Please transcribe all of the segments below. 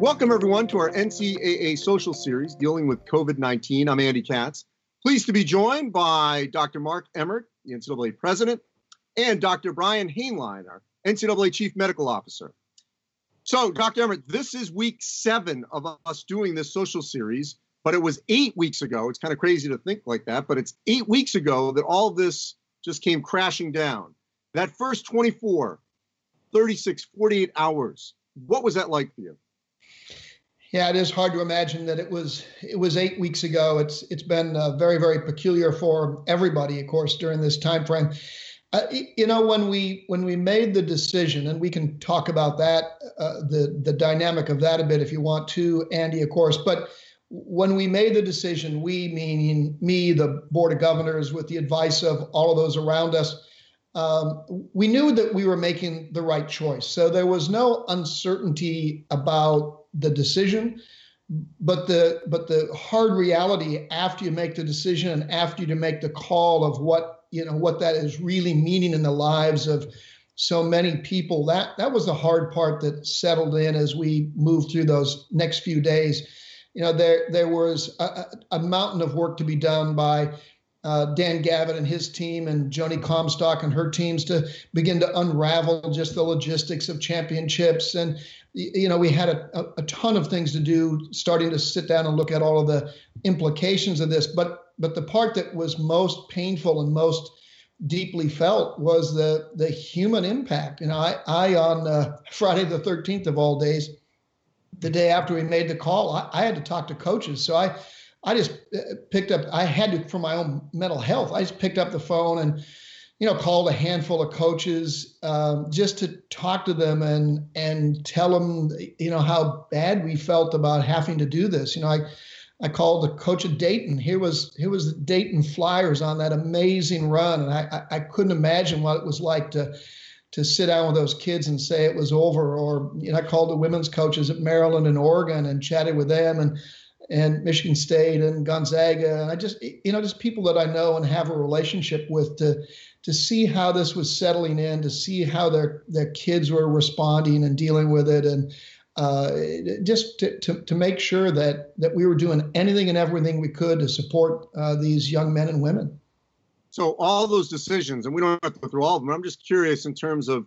Welcome, everyone, to our NCAA social series dealing with COVID 19. I'm Andy Katz. Pleased to be joined by Dr. Mark Emmert, the NCAA president, and Dr. Brian Hainline, our NCAA chief medical officer. So, Dr. Emmert, this is week seven of us doing this social series, but it was eight weeks ago. It's kind of crazy to think like that, but it's eight weeks ago that all this just came crashing down. That first 24, 36, 48 hours, what was that like for you? Yeah, it is hard to imagine that it was it was eight weeks ago. It's it's been uh, very very peculiar for everybody, of course, during this time frame. Uh, you know, when we when we made the decision, and we can talk about that, uh, the the dynamic of that a bit if you want to, Andy, of course. But when we made the decision, we meaning me, the board of governors, with the advice of all of those around us, um, we knew that we were making the right choice. So there was no uncertainty about the decision but the but the hard reality after you make the decision and after you make the call of what you know what that is really meaning in the lives of so many people that that was the hard part that settled in as we moved through those next few days you know there there was a, a mountain of work to be done by uh, Dan Gavitt and his team and Joni Comstock and her teams to begin to unravel just the logistics of championships. And, you know, we had a, a, ton of things to do, starting to sit down and look at all of the implications of this. But but the part that was most painful and most deeply felt was the the human impact. You know, I, I on uh, Friday the 13th of all days, the day after we made the call, I, I had to talk to coaches. So I I just uh, picked up, I had to, for my own mental health, I just picked up the phone and, you know, called a handful of coaches um, just to talk to them and and tell them, you know, how bad we felt about having to do this. You know, I I called the coach of Dayton. Here was here was the Dayton Flyers on that amazing run, and I I, I couldn't imagine what it was like to to sit down with those kids and say it was over. Or you know, I called the women's coaches at Maryland and Oregon and chatted with them and and Michigan State and Gonzaga. And I just, you know, just people that I know and have a relationship with to to see how this was settling in, to see how their their kids were responding and dealing with it, and uh, just to, to, to make sure that that we were doing anything and everything we could to support uh, these young men and women. So all those decisions, and we don't have to go through all of them. I'm just curious in terms of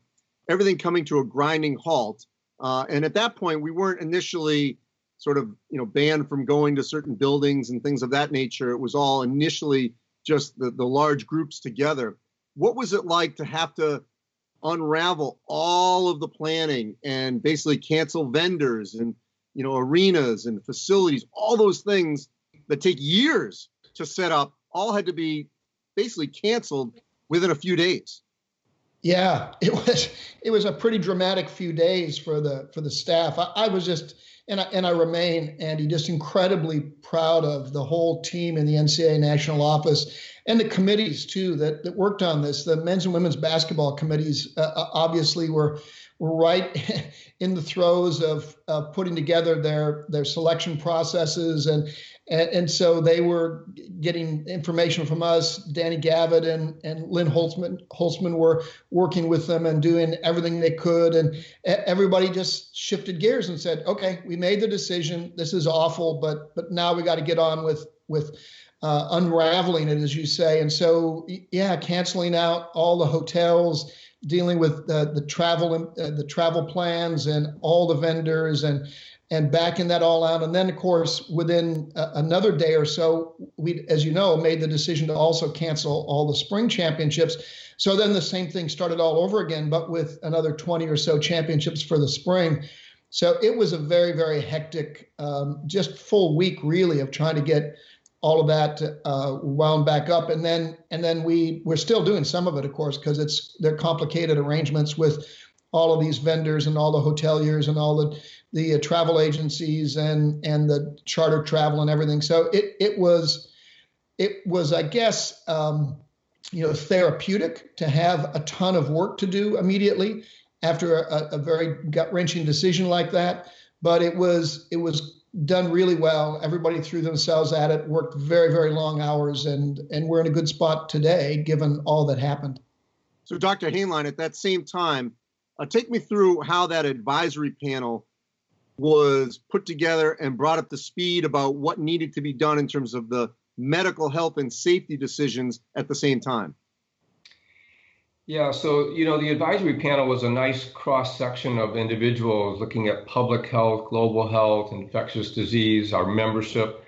everything coming to a grinding halt. Uh, and at that point, we weren't initially sort of you know banned from going to certain buildings and things of that nature. It was all initially just the, the large groups together. What was it like to have to unravel all of the planning and basically cancel vendors and you know arenas and facilities, all those things that take years to set up, all had to be basically canceled within a few days. Yeah, it was it was a pretty dramatic few days for the for the staff. I, I was just and I, and I remain, Andy, just incredibly proud of the whole team in the NCAA national office and the committees too that, that worked on this. The men's and women's basketball committees uh, uh obviously were right in the throes of putting together their their selection processes and and, and so they were getting information from us. Danny Gavitt and, and Lynn Holzman, Holzman were working with them and doing everything they could. And everybody just shifted gears and said, okay, we made the decision. This is awful, but but now we got to get on with with uh, unraveling it, as you say. And so, yeah, canceling out all the hotels, dealing with uh, the travel uh, the travel plans and all the vendors and and backing that all out. And then, of course, within a, another day or so, we, as you know, made the decision to also cancel all the spring championships. So then the same thing started all over again, but with another 20 or so championships for the spring. So it was a very, very hectic, um, just full week really of trying to get all of that uh, wound back up, and then and then we we're still doing some of it, of course, because it's they're complicated arrangements with all of these vendors and all the hoteliers and all the the uh, travel agencies and and the charter travel and everything. So it it was it was I guess um, you know therapeutic to have a ton of work to do immediately after a, a very gut wrenching decision like that. But it was it was done really well. Everybody threw themselves at it, worked very very long hours, and and we're in a good spot today given all that happened. So Dr. Hainline, at that same time, uh, take me through how that advisory panel was put together and brought up to speed about what needed to be done in terms of the medical health and safety decisions at the same time? Yeah, so you know, the advisory panel was a nice cross section of individuals looking at public health, global health, infectious disease, our membership,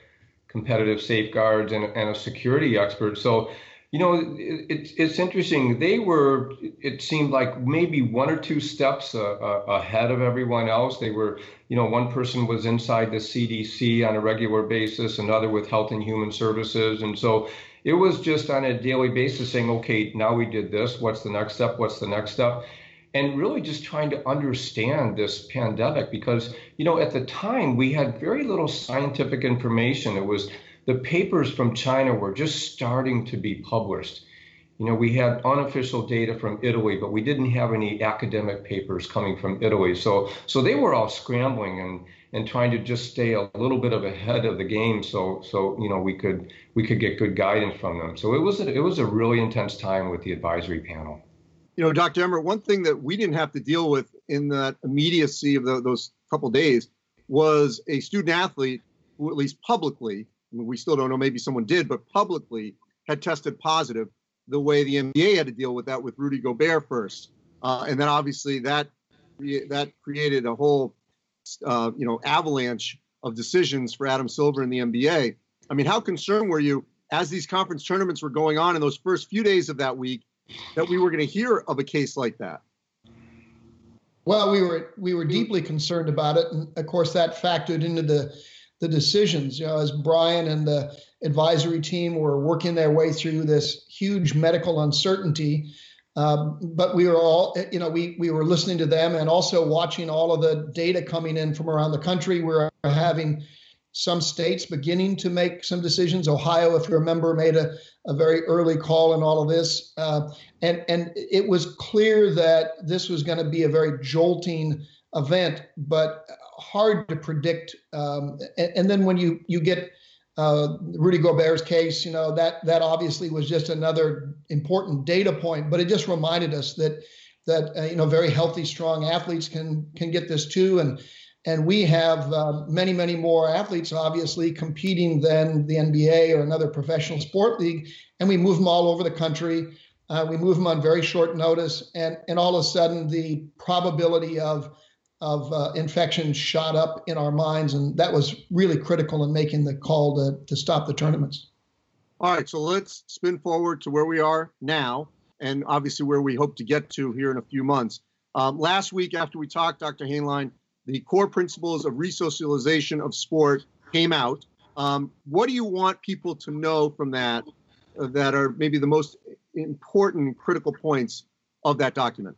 competitive safeguards, and, and a security expert. So, you know, it, it's it's interesting. They were, it seemed like maybe one or two steps uh, uh, ahead of everyone else. They were, you know, one person was inside the CDC on a regular basis, another with Health and Human Services, and so it was just on a daily basis saying, okay, now we did this. What's the next step? What's the next step? And really just trying to understand this pandemic because, you know, at the time we had very little scientific information. It was the papers from China were just starting to be published. You know, we had unofficial data from Italy, but we didn't have any academic papers coming from Italy. So, so they were all scrambling and and trying to just stay a little bit of ahead of the game so so you know we could we could get good guidance from them so it was a, it was a really intense time with the advisory panel you know dr emmert one thing that we didn't have to deal with in that immediacy of the, those couple days was a student athlete who at least publicly I mean, we still don't know maybe someone did but publicly had tested positive the way the nba had to deal with that with rudy gobert first uh, and then obviously that that created a whole uh, you know avalanche of decisions for Adam Silver in the NBA. I mean, how concerned were you as these conference tournaments were going on in those first few days of that week that we were going to hear of a case like that? Well, we were we were deeply concerned about it, and of course that factored into the the decisions. You know, as Brian and the advisory team were working their way through this huge medical uncertainty, um, but we were all, you know, we, we were listening to them and also watching all of the data coming in from around the country. We we're having some states beginning to make some decisions. Ohio, if you remember, made a, a very early call in all of this. Uh, and, and it was clear that this was going to be a very jolting event, but hard to predict. Um, and, and, then when you, you get uh, Rudy Gobert's case, you know, that that obviously was just another important data point, but it just reminded us that that uh, you know very healthy, strong athletes can can get this too, and and we have uh, many many more athletes obviously competing than the NBA or another professional sport league, and we move them all over the country. Uh, we move them on very short notice, and and all of a sudden the probability of of uh, infection shot up in our minds, and that was really critical in making the call to, to stop the tournaments. All right, so let's spin forward to where we are now, and obviously where we hope to get to here in a few months. Um, last week, after we talked, Dr. Hainline, the core principles of resocialization of sport came out. Um, what do you want people to know from that uh, that are maybe the most important critical points of that document?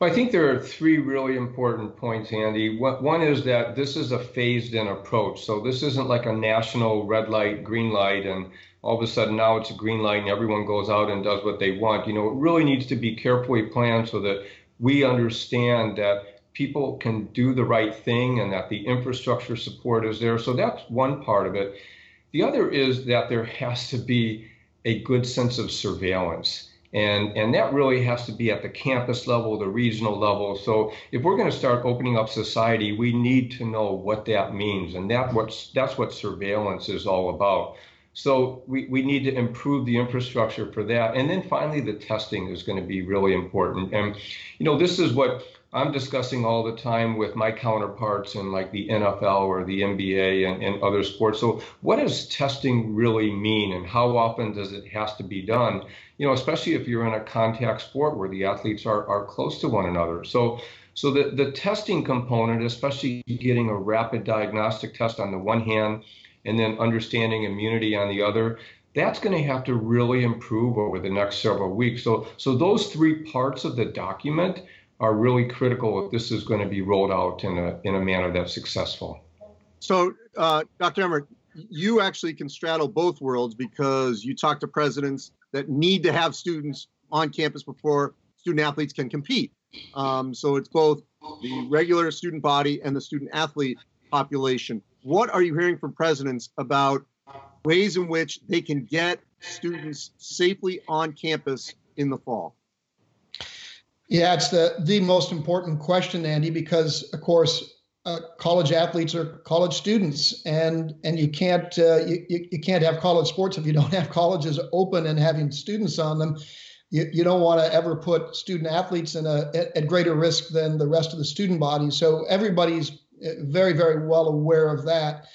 I think there are three really important points, Andy. One is that this is a phased in approach. So this isn't like a national red light, green light, and all of a sudden now it's a green light and everyone goes out and does what they want. You know, it really needs to be carefully planned so that we understand that people can do the right thing and that the infrastructure support is there. So that's one part of it. The other is that there has to be a good sense of surveillance. And, and that really has to be at the campus level, the regional level. So if we're going to start opening up society, we need to know what that means. And that what's, that's what surveillance is all about. So we, we need to improve the infrastructure for that. And then finally, the testing is going to be really important. And, you know, this is what I'm discussing all the time with my counterparts in like the NFL or the NBA and, and other sports. So what does testing really mean and how often does it has to be done? You know, especially if you're in a contact sport where the athletes are, are close to one another. So so the, the testing component, especially getting a rapid diagnostic test on the one hand and then understanding immunity on the other, that's going to have to really improve over the next several weeks. So so those three parts of the document are really critical if this is going to be rolled out in a in a manner that's successful. So, uh, Dr. Emmert, you actually can straddle both worlds because you talk to presidents that need to have students on campus before student athletes can compete. Um, so it's both the regular student body and the student athlete population. What are you hearing from presidents about ways in which they can get students safely on campus in the fall? Yeah, it's the the most important question, Andy, because of course uh, college athletes are college students, and and you can't uh, you, you can't have college sports if you don't have colleges open and having students on them. You, you don't want to ever put student athletes in a at, at greater risk than the rest of the student body. So everybody's uh, very very well aware of that.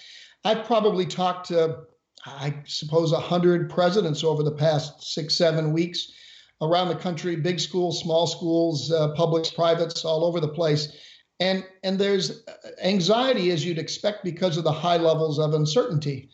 I've probably talked to I suppose a hundred presidents over the past six seven weeks around the country, big schools, small schools, uh, publics, privates, all over the place and and there's anxiety as you'd expect because of the high levels of uncertainty.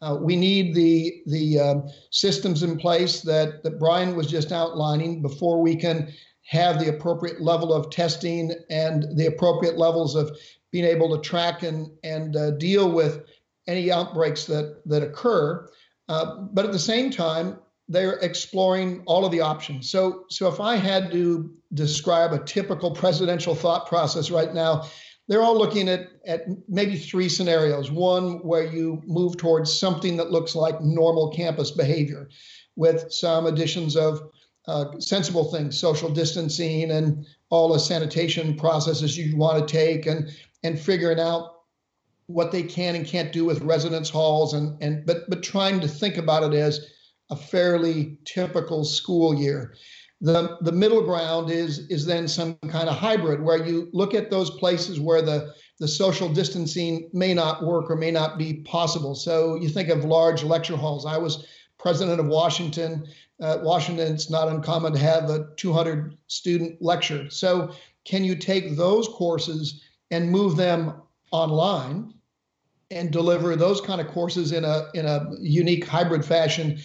Uh, we need the the um, systems in place that that Brian was just outlining before we can have the appropriate level of testing and the appropriate levels of being able to track and and uh, deal with any outbreaks that that occur. Uh, but at the same time, they're exploring all of the options. So, so if I had to describe a typical presidential thought process right now, they're all looking at, at maybe three scenarios. One where you move towards something that looks like normal campus behavior with some additions of uh, sensible things, social distancing and all the sanitation processes you want to take and, and figuring out what they can and can't do with residence halls and, and but but trying to think about it as a fairly typical school year. The, the middle ground is, is then some kind of hybrid where you look at those places where the, the social distancing may not work or may not be possible. So you think of large lecture halls. I was president of Washington. Uh, Washington, it's not uncommon to have a 200 student lecture. So can you take those courses and move them online and deliver those kind of courses in a in a unique hybrid fashion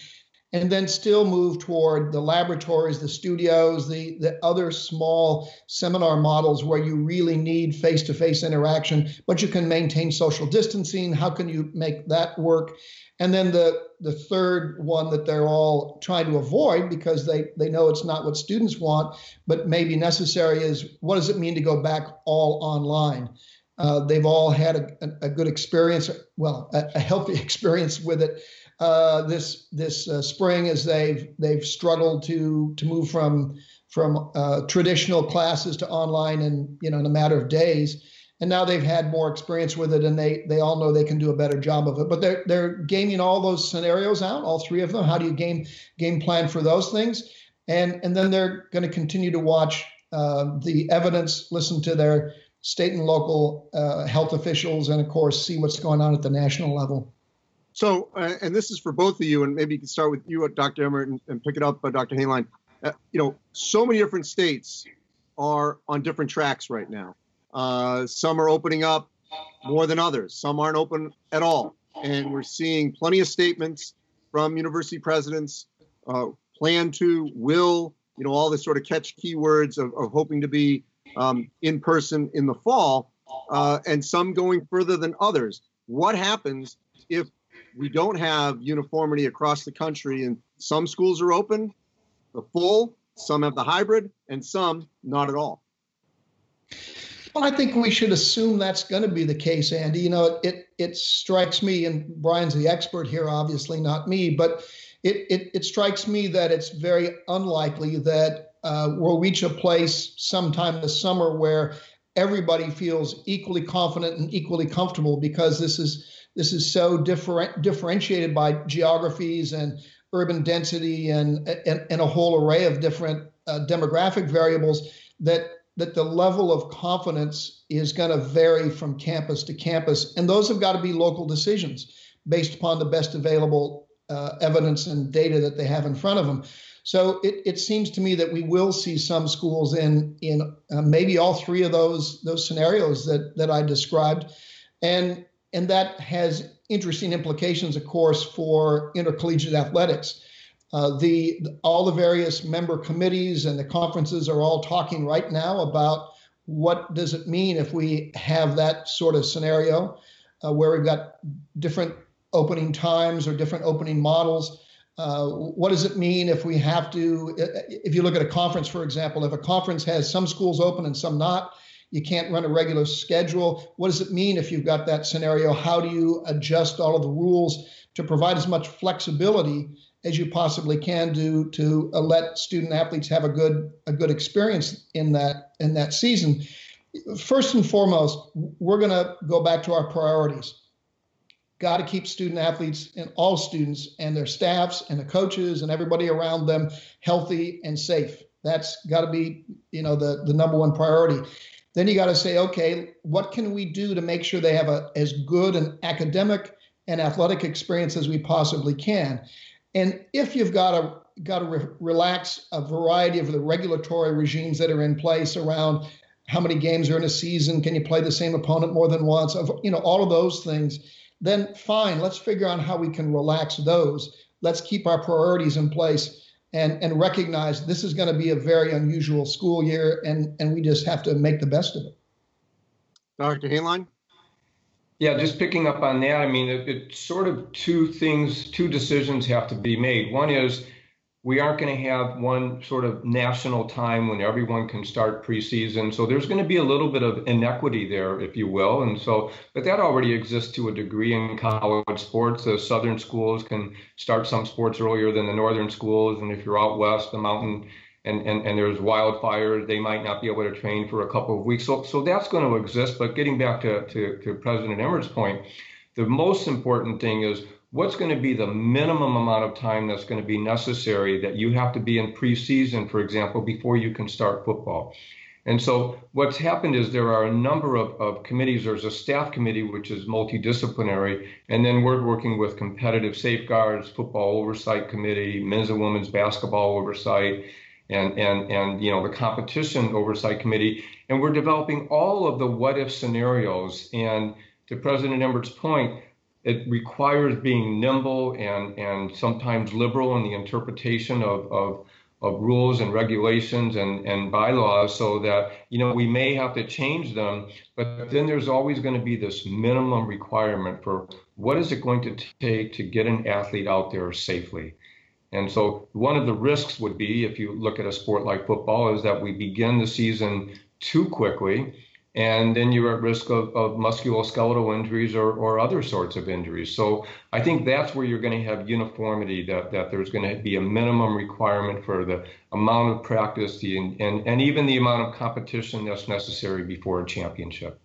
and then still move toward the laboratories, the studios, the, the other small seminar models where you really need face to face interaction, but you can maintain social distancing. How can you make that work? And then the, the third one that they're all trying to avoid because they, they know it's not what students want, but maybe necessary is what does it mean to go back all online? Uh, they've all had a, a, a good experience, well, a, a healthy experience with it uh, this this uh, spring as they've they've struggled to to move from from uh, traditional classes to online in you know in a matter of days. And now they've had more experience with it and they they all know they can do a better job of it. But they're they're gaming all those scenarios out all three of them. How do you game game plan for those things? And and then they're going to continue to watch uh, the evidence listen to their state and local uh, health officials and of course see what's going on at the national level so, uh, and this is for both of you, and maybe you can start with you, Dr. Emmert, and, and pick it up, uh, Dr. Hainline. Uh, you know, so many different states are on different tracks right now. Uh, some are opening up more than others. Some aren't open at all, and we're seeing plenty of statements from university presidents, uh, plan to, will, you know, all the sort of catch keywords of, of hoping to be um, in person in the fall, uh, and some going further than others. What happens if we don't have uniformity across the country, and some schools are open, the full, some have the hybrid, and some not at all. Well, I think we should assume that's going to be the case, Andy. You know, it it strikes me, and Brian's the expert here, obviously not me, but it it, it strikes me that it's very unlikely that uh, we'll reach a place sometime this summer where everybody feels equally confident and equally comfortable because this is this is so different, differentiated by geographies and urban density and, and, and a whole array of different uh, demographic variables that that the level of confidence is going to vary from campus to campus, and those have got to be local decisions based upon the best available uh, evidence and data that they have in front of them. So it, it seems to me that we will see some schools in in uh, maybe all three of those those scenarios that that I described, and and that has interesting implications, of course, for intercollegiate athletics. Uh, the all the various member committees and the conferences are all talking right now about what does it mean if we have that sort of scenario uh, where we've got different opening times or different opening models. Uh, what does it mean if we have to, if you look at a conference, for example, if a conference has some schools open and some not, you can't run a regular schedule. What does it mean if you've got that scenario? How do you adjust all of the rules to provide as much flexibility as you possibly can do to uh, let student athletes have a good a good experience in that in that season. First and foremost, we're going to go back to our priorities. Got to keep student athletes and all students and their staffs and the coaches and everybody around them healthy and safe. That's got to be, you know, the the number one priority. Then you got to say, okay, what can we do to make sure they have a as good an academic and athletic experience as we possibly can? And if you've got to got to re- relax a variety of the regulatory regimes that are in place around how many games are in a season, can you play the same opponent more than once, you know, all of those things, then fine, let's figure out how we can relax those. Let's keep our priorities in place and and recognize this is going to be a very unusual school year and and we just have to make the best of it. Dr. Hainline? Yeah, just picking up on that, I mean, it, it's sort of two things, two decisions have to be made. One is we aren't going to have one sort of national time when everyone can start preseason. So there's going to be a little bit of inequity there, if you will. And so, but that already exists to a degree in college sports. The southern schools can start some sports earlier than the northern schools. And if you're out west, the mountain and, and, and there's wildfires, they might not be able to train for a couple of weeks. So, so that's going to exist. But getting back to, to, to President Emmert's point, the most important thing is what's going to be the minimum amount of time that's going to be necessary that you have to be in preseason, for example, before you can start football. And so what's happened is there are a number of, of committees. There's a staff committee, which is multidisciplinary, and then we're working with competitive safeguards, football oversight committee, men's and women's basketball oversight, and, and, and you know the competition oversight committee, and we're developing all of the what if scenarios. And to President Emmert's point, it requires being nimble and, and sometimes liberal in the interpretation of, of, of rules and regulations and, and bylaws so that, you know, we may have to change them, but then there's always going to be this minimum requirement for what is it going to take to get an athlete out there safely. And so one of the risks would be, if you look at a sport like football, is that we begin the season too quickly, and then you're at risk of, of musculoskeletal injuries or, or other sorts of injuries. So I think that's where you're going to have uniformity, that, that there's going to be a minimum requirement for the amount of practice the, and, and even the amount of competition that's necessary before a championship.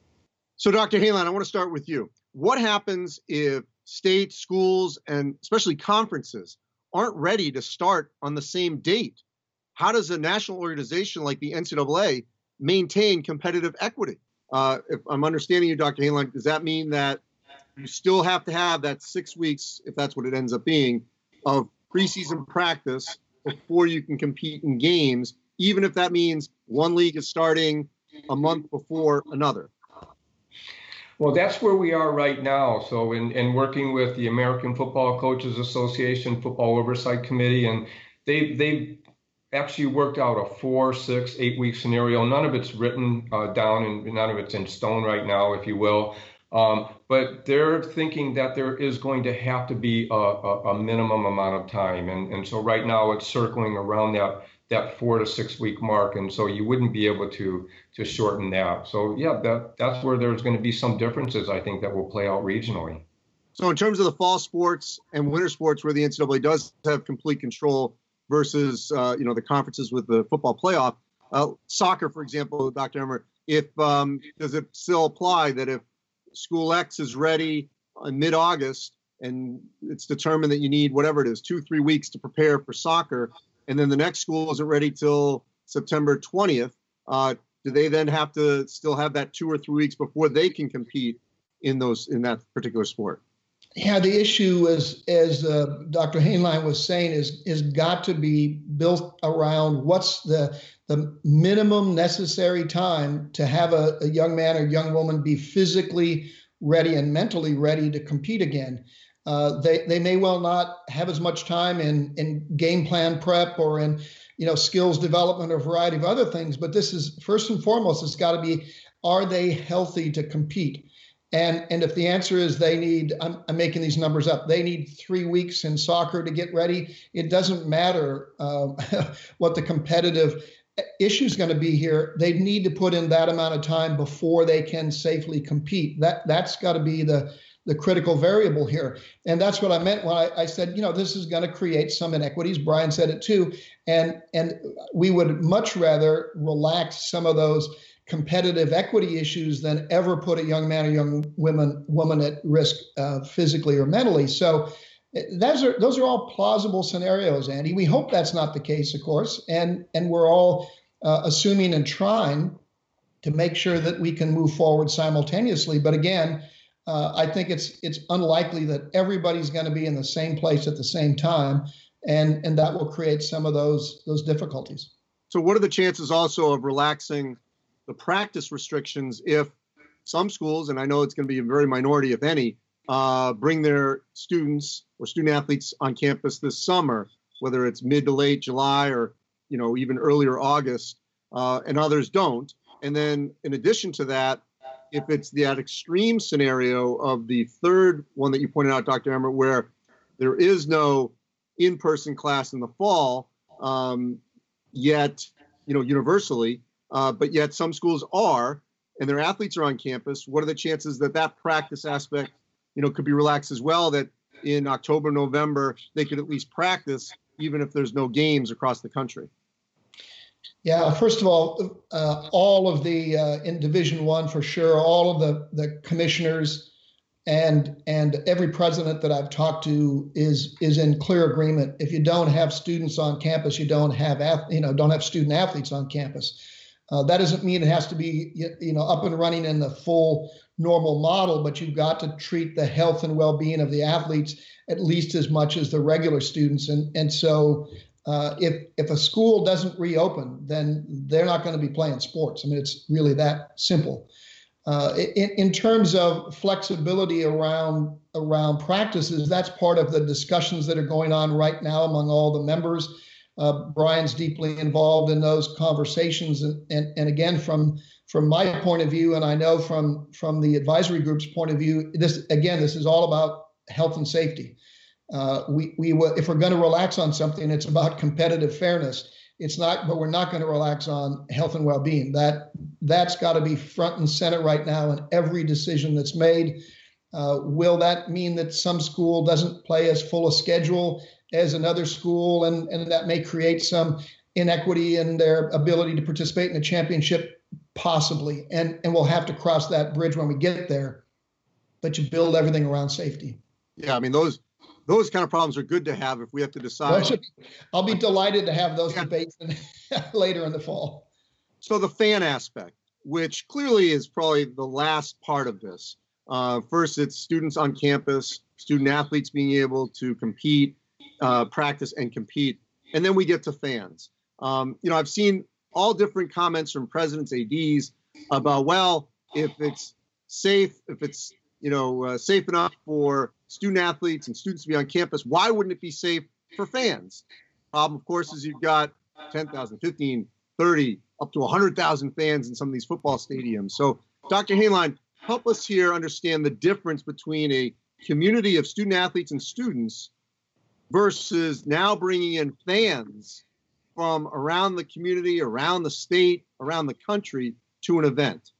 So, Dr. Hainline, I want to start with you. What happens if states, schools, and especially conferences aren't ready to start on the same date. How does a national organization like the NCAA maintain competitive equity? Uh, if I'm understanding you, Dr. Hainline, does that mean that you still have to have that six weeks, if that's what it ends up being, of preseason practice before you can compete in games, even if that means one league is starting a month before another? Well, that's where we are right now. So, in, in working with the American Football Coaches Association Football Oversight Committee, and they they actually worked out a four, six, eight week scenario. None of it's written uh, down and none of it's in stone right now, if you will. Um, but they're thinking that there is going to have to be a, a, a minimum amount of time, and and so right now it's circling around that that four to six week mark, and so you wouldn't be able to to shorten that. So yeah, that that's where there's going to be some differences I think that will play out regionally. So in terms of the fall sports and winter sports, where the NCAA does have complete control versus uh, you know the conferences with the football playoff, uh, soccer, for example, Dr. Emmert, if um, does it still apply that if school X is ready in mid-August and it's determined that you need whatever it is, two three weeks to prepare for soccer, and then the next school isn't ready till September 20th. Uh, do they then have to still have that two or three weeks before they can compete in those in that particular sport? Yeah, the issue is, as uh, Dr. Hainline was saying, is is got to be built around what's the the minimum necessary time to have a, a young man or young woman be physically ready and mentally ready to compete again. Uh, they they may well not have as much time in in game plan prep or in you know skills development or a variety of other things. But this is first and foremost, it's got to be: Are they healthy to compete? And and if the answer is they need, I'm, I'm making these numbers up. They need three weeks in soccer to get ready. It doesn't matter uh, what the competitive issue is going to be here. They need to put in that amount of time before they can safely compete. That that's got to be the the critical variable here. And that's what I meant when I, I said, you know, this is going to create some inequities. Brian said it too. And and we would much rather relax some of those competitive equity issues than ever put a young man or young woman woman at risk uh, physically or mentally. So eh, those are those are all plausible scenarios, Andy. We hope that's not the case, of course, and and we're all uh, assuming and trying to make sure that we can move forward simultaneously. But again, uh, I think it's it's unlikely that everybody's going to be in the same place at the same time, and and that will create some of those those difficulties. So, what are the chances also of relaxing the practice restrictions if some schools, and I know it's going to be a very minority, if any, uh, bring their students or student athletes on campus this summer, whether it's mid to late July or you know even earlier August, uh, and others don't. And then in addition to that, if it's that extreme scenario of the third one that you pointed out, Dr. Emmert, where there is no in-person class in the fall, um, yet you know universally, uh, but yet some schools are, and their athletes are on campus. What are the chances that that practice aspect, you know, could be relaxed as well? That in October, November, they could at least practice, even if there's no games across the country. Yeah, first of all, uh, all of the uh, in Division One for sure, all of the the commissioners and and every president that I've talked to is is in clear agreement. If you don't have students on campus, you don't have you know don't have student athletes on campus. Uh, that doesn't mean it has to be you know up and running in the full normal model, but you've got to treat the health and well-being of the athletes at least as much as the regular students. And and so uh, if if a school doesn't reopen, then they're not going to be playing sports. I mean, it's really that simple. Uh, in, in terms of flexibility around around practices, that's part of the discussions that are going on right now among all the members. Uh, Brian's deeply involved in those conversations, and, and and again from from my point of view, and I know from from the advisory group's point of view, this again this is all about health and safety. Uh, we we if we're going to relax on something, it's about competitive fairness. It's not, but we're not going to relax on health and well-being. That that's got to be front and center right now in every decision that's made. Uh, will that mean that some school doesn't play as full a schedule as another school, and and that may create some inequity in their ability to participate in the championship? Possibly, and and we'll have to cross that bridge when we get there. But you build everything around safety. Yeah, I mean those those kind of problems are good to have if we have to decide. I'll be delighted to have those yeah. debates in, later in the fall. So the fan aspect, which clearly is probably the last part of this. Uh, first, it's students on campus, student athletes being able to compete, uh, practice, and compete, and then we get to fans. Um, you know, I've seen all different comments from presidents, ads about well, if it's safe, if it's you know uh, safe enough for student athletes and students to be on campus, why wouldn't it be safe for fans? Problem, of course, is you've got 10,000, 15, 30, up to 100,000 fans in some of these football stadiums. So, Dr. Hainline, help us here understand the difference between a community of student athletes and students versus now bringing in fans from around the community, around the state, around the country to an event.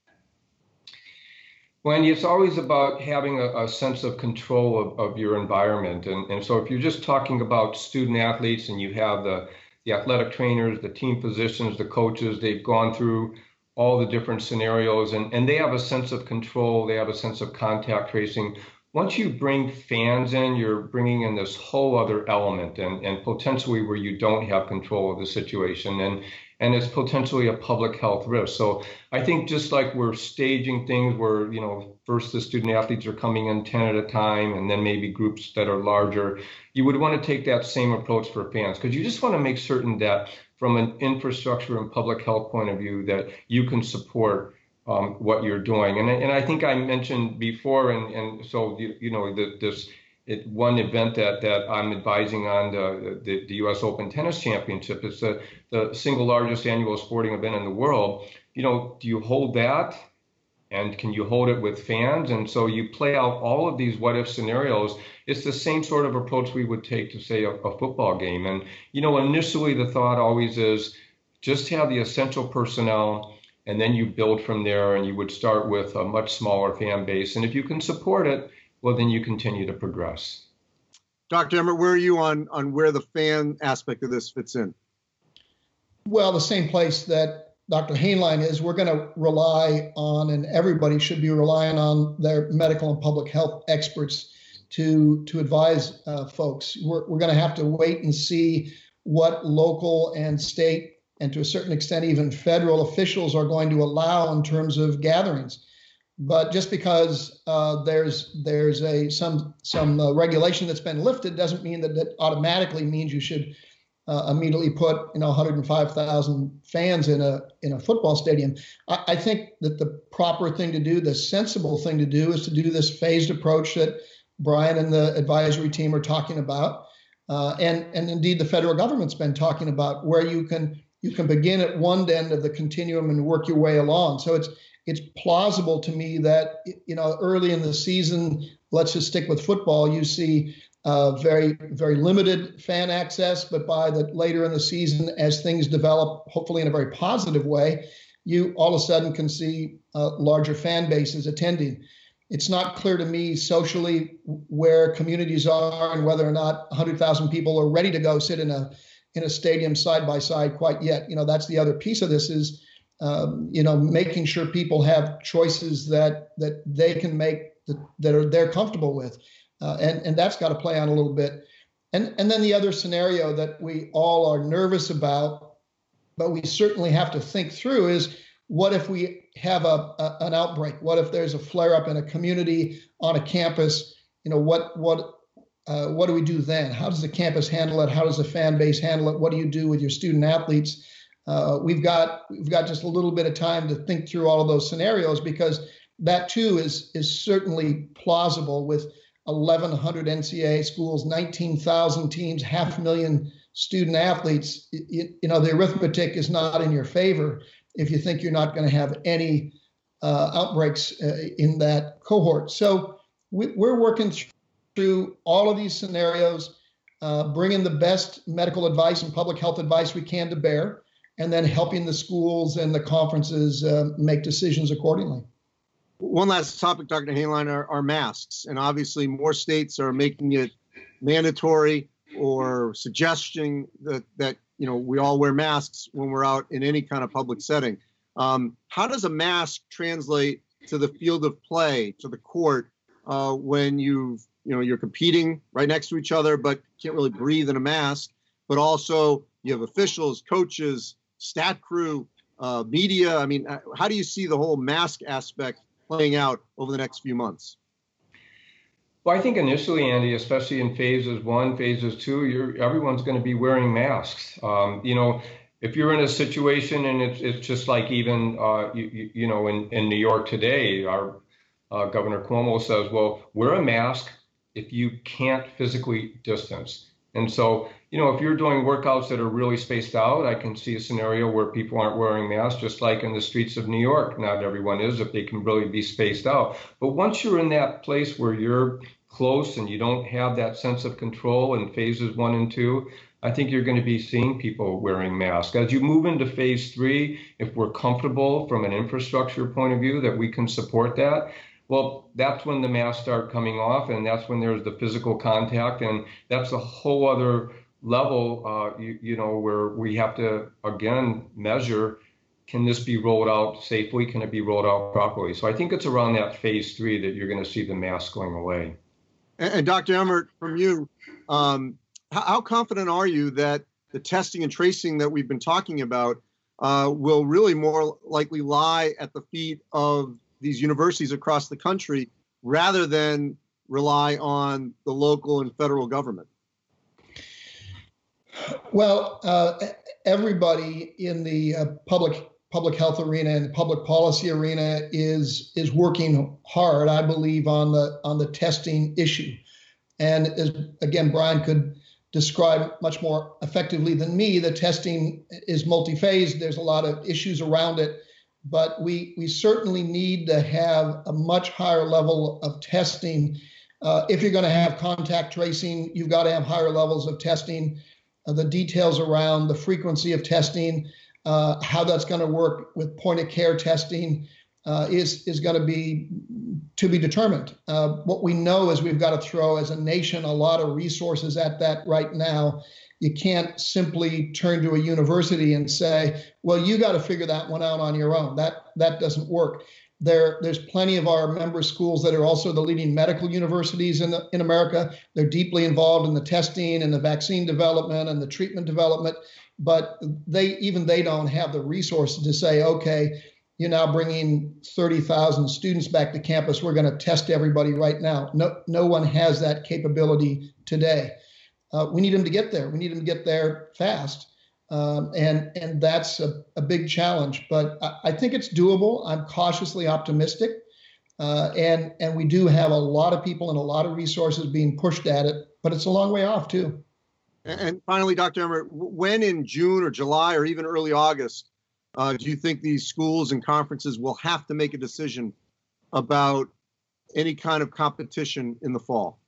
Wendy, it's always about having a, a sense of control of, of your environment. And, and so if you're just talking about student athletes and you have the, the athletic trainers, the team physicians, the coaches, they've gone through all the different scenarios and, and they have a sense of control, they have a sense of contact tracing. Once you bring fans in, you're bringing in this whole other element and, and potentially where you don't have control of the situation. And and it's potentially a public health risk. So I think just like we're staging things where, you know, first the student athletes are coming in 10 at a time and then maybe groups that are larger, you would want to take that same approach for fans because you just want to make certain that from an infrastructure and public health point of view that you can support um, what you're doing. And, and I think I mentioned before, and, and so, you, you know, the, this it, one event that, that I'm advising on the, the, the, U.S. Open Tennis Championship. It's the, the single largest annual sporting event in the world. You know, do you hold that? And can you hold it with fans? And so you play out all of these what if scenarios. It's the same sort of approach we would take to, say, a, a football game. And, you know, initially the thought always is just have the essential personnel and then you build from there and you would start with a much smaller fan base. And if you can support it, well, then you continue to progress. Dr. Emmert, where are you on on where the fan aspect of this fits in? Well, the same place that Dr. Hainline is. We're going to rely on, and everybody should be relying on their medical and public health experts to to advise uh, folks. We're we're going to have to wait and see what local and state and to a certain extent even federal officials are going to allow in terms of gatherings. But just because uh, there's there's a some some uh, regulation that's been lifted doesn't mean that that automatically means you should uh, immediately put you know 105,000 fans in a in a football stadium. I, I, think that the proper thing to do, the sensible thing to do, is to do this phased approach that Brian and the advisory team are talking about, uh, and and indeed the federal government's been talking about, where you can you can begin at one end of the continuum and work your way along. So it's it's plausible to me that you know early in the season, let's just stick with football. You see uh, very very limited fan access, but by the later in the season, as things develop, hopefully in a very positive way, you all of a sudden can see uh, larger fan bases attending. It's not clear to me socially where communities are and whether or not 100,000 people are ready to go sit in a in a stadium side by side quite yet. You know, that's the other piece of this is, um, you know, making sure people have choices that that they can make that, that are they're comfortable with, uh, and and that's got to play on a little bit. And and then the other scenario that we all are nervous about, but we certainly have to think through is what if we have a, a an outbreak? What if there's a flare up in a community on a campus? You know, what what uh, what do we do then? How does the campus handle it? How does the fan base handle it? What do you do with your student athletes? Uh, we've got we've got just a little bit of time to think through all of those scenarios because that too is is certainly plausible with 1,100 NCAA schools, 19,000 teams, half a million student athletes. You, you, know the arithmetic is not in your favor if you think you're not going to have any uh, outbreaks uh, in that cohort. So we, are working through all of these scenarios, uh, bringing the best medical advice and public health advice we can to bear, and then helping the schools and the conferences uh, make decisions accordingly. One last topic, Dr. Hainline, are, are masks. And obviously, more states are making it mandatory or suggesting that, that you know we all wear masks when we're out in any kind of public setting. Um, how does a mask translate to the field of play, to the court, uh, when you've you know you're competing right next to each other but can't really breathe in a mask. But also you have officials coaches stat crew uh, media. I mean uh, how do you see the whole mask aspect playing out over the next few months? Well i think initially andy especially in phases one phases two you're everyone's going to be wearing masks. Um, you know if you're in a situation and it's, it's just like even uh, you, you, know in, in new york today our uh, governor cuomo says well wear a mask if you can't physically distance. And so, you know, if you're doing workouts that are really spaced out, I can see a scenario where people aren't wearing masks, just like in the streets of New York. Not everyone is if they can really be spaced out. But once you're in that place where you're close and you don't have that sense of control in phases one and two, I think you're going to be seeing people wearing masks. As you move into phase three, if we're comfortable from an infrastructure point of view that we can support that, well, that's when the masks start coming off, and that's when there's the physical contact, and that's a whole other level, uh, you, you know, where we have to again measure can this be rolled out safely? Can it be rolled out properly? So I think it's around that phase three that you're going to see the mask going away. And, and Dr. Emmert, from you, um, how, how, confident are you that the testing and tracing that we've been talking about uh, will really more likely lie at the feet of these universities across the country rather than rely on the local and federal government? Well, uh, everybody in the uh, public public health arena and the public policy arena is is working hard, I believe, on the on the testing issue. And as again, Brian could describe much more effectively than me. The testing is multi-phased. There's a lot of issues around it but we, we certainly need to have a much higher level of testing. Uh, if you're going to have contact tracing, you've got to have higher levels of testing. Uh, the details around the frequency of testing, uh, how that's going to work with point of care testing, uh, is is going to be to be determined. Uh, what we know is we've got to throw as a nation a lot of resources at that right now. You can't simply turn to a university and say, "Well, you got to figure that one out on your own." That that doesn't work. There, there's plenty of our member schools that are also the leading medical universities in, the, in America. They're deeply involved in the testing and the vaccine development and the treatment development, but they even they don't have the resources to say, okay, you're now bringing 30,000 students back to campus. We're going to test everybody right now. No, no one has that capability today. Uh, we need them to get there. We need them to get there fast. Um, and and that's a, a big challenge, but I, I, think it's doable. I'm cautiously optimistic, uh, and and we do have a lot of people and a lot of resources being pushed at it, but it's a long way off too. And finally, Dr. Emmert, when in June or July or even early August uh, do you think these schools and conferences will have to make a decision about any kind of competition in the fall?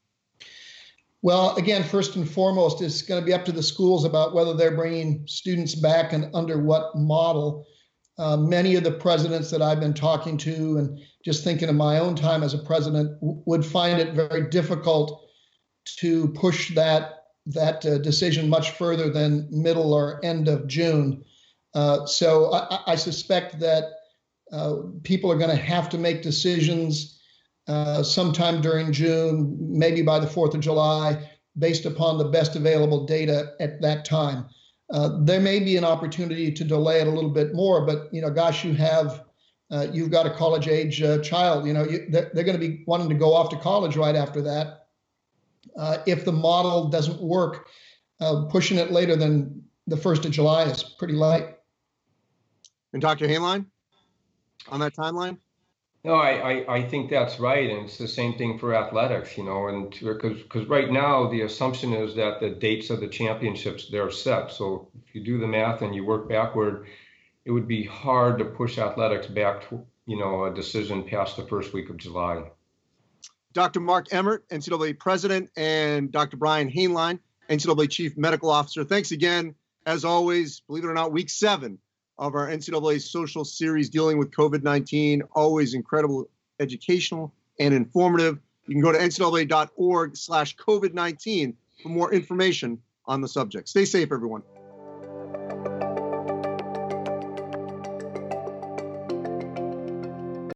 Well, again, first and foremost, it's going to be up to the schools about whether they're bringing students back and under what model. Uh, many of the presidents that I've been talking to, and just thinking of my own time as a president, w- would find it very difficult to push that that uh, decision much further than middle or end of June. Uh, so I, I, suspect that uh, people are going to have to make decisions uh, sometime during June, maybe by the 4th of July, based upon the best available data at that time. Uh, there may be an opportunity to delay it a little bit more, but you know, gosh, you have uh, you've got a college age uh, child. You know, you, they're, they're going to be wanting to go off to college right after that. Uh, if the model doesn't work, pushing it later than the 1st of July is pretty light. And Dr. Hainline, on that timeline? No, I, I, I, think that's right, and it's the same thing for athletics, you know, and because right now the assumption is that the dates of the championships they're set. So if you do the math and you work backward, it would be hard to push athletics back to you know a decision past the first week of July. Dr. Mark Emmert, NCAA president, and Dr. Brian Hainline, NCAA chief medical officer. Thanks again, as always. Believe it or not, week seven of our NCAA social series dealing with COVID 19. Always incredible, educational, and informative. You can go to ncaa.org slash COVID 19 for more information on the subject. Stay safe, everyone.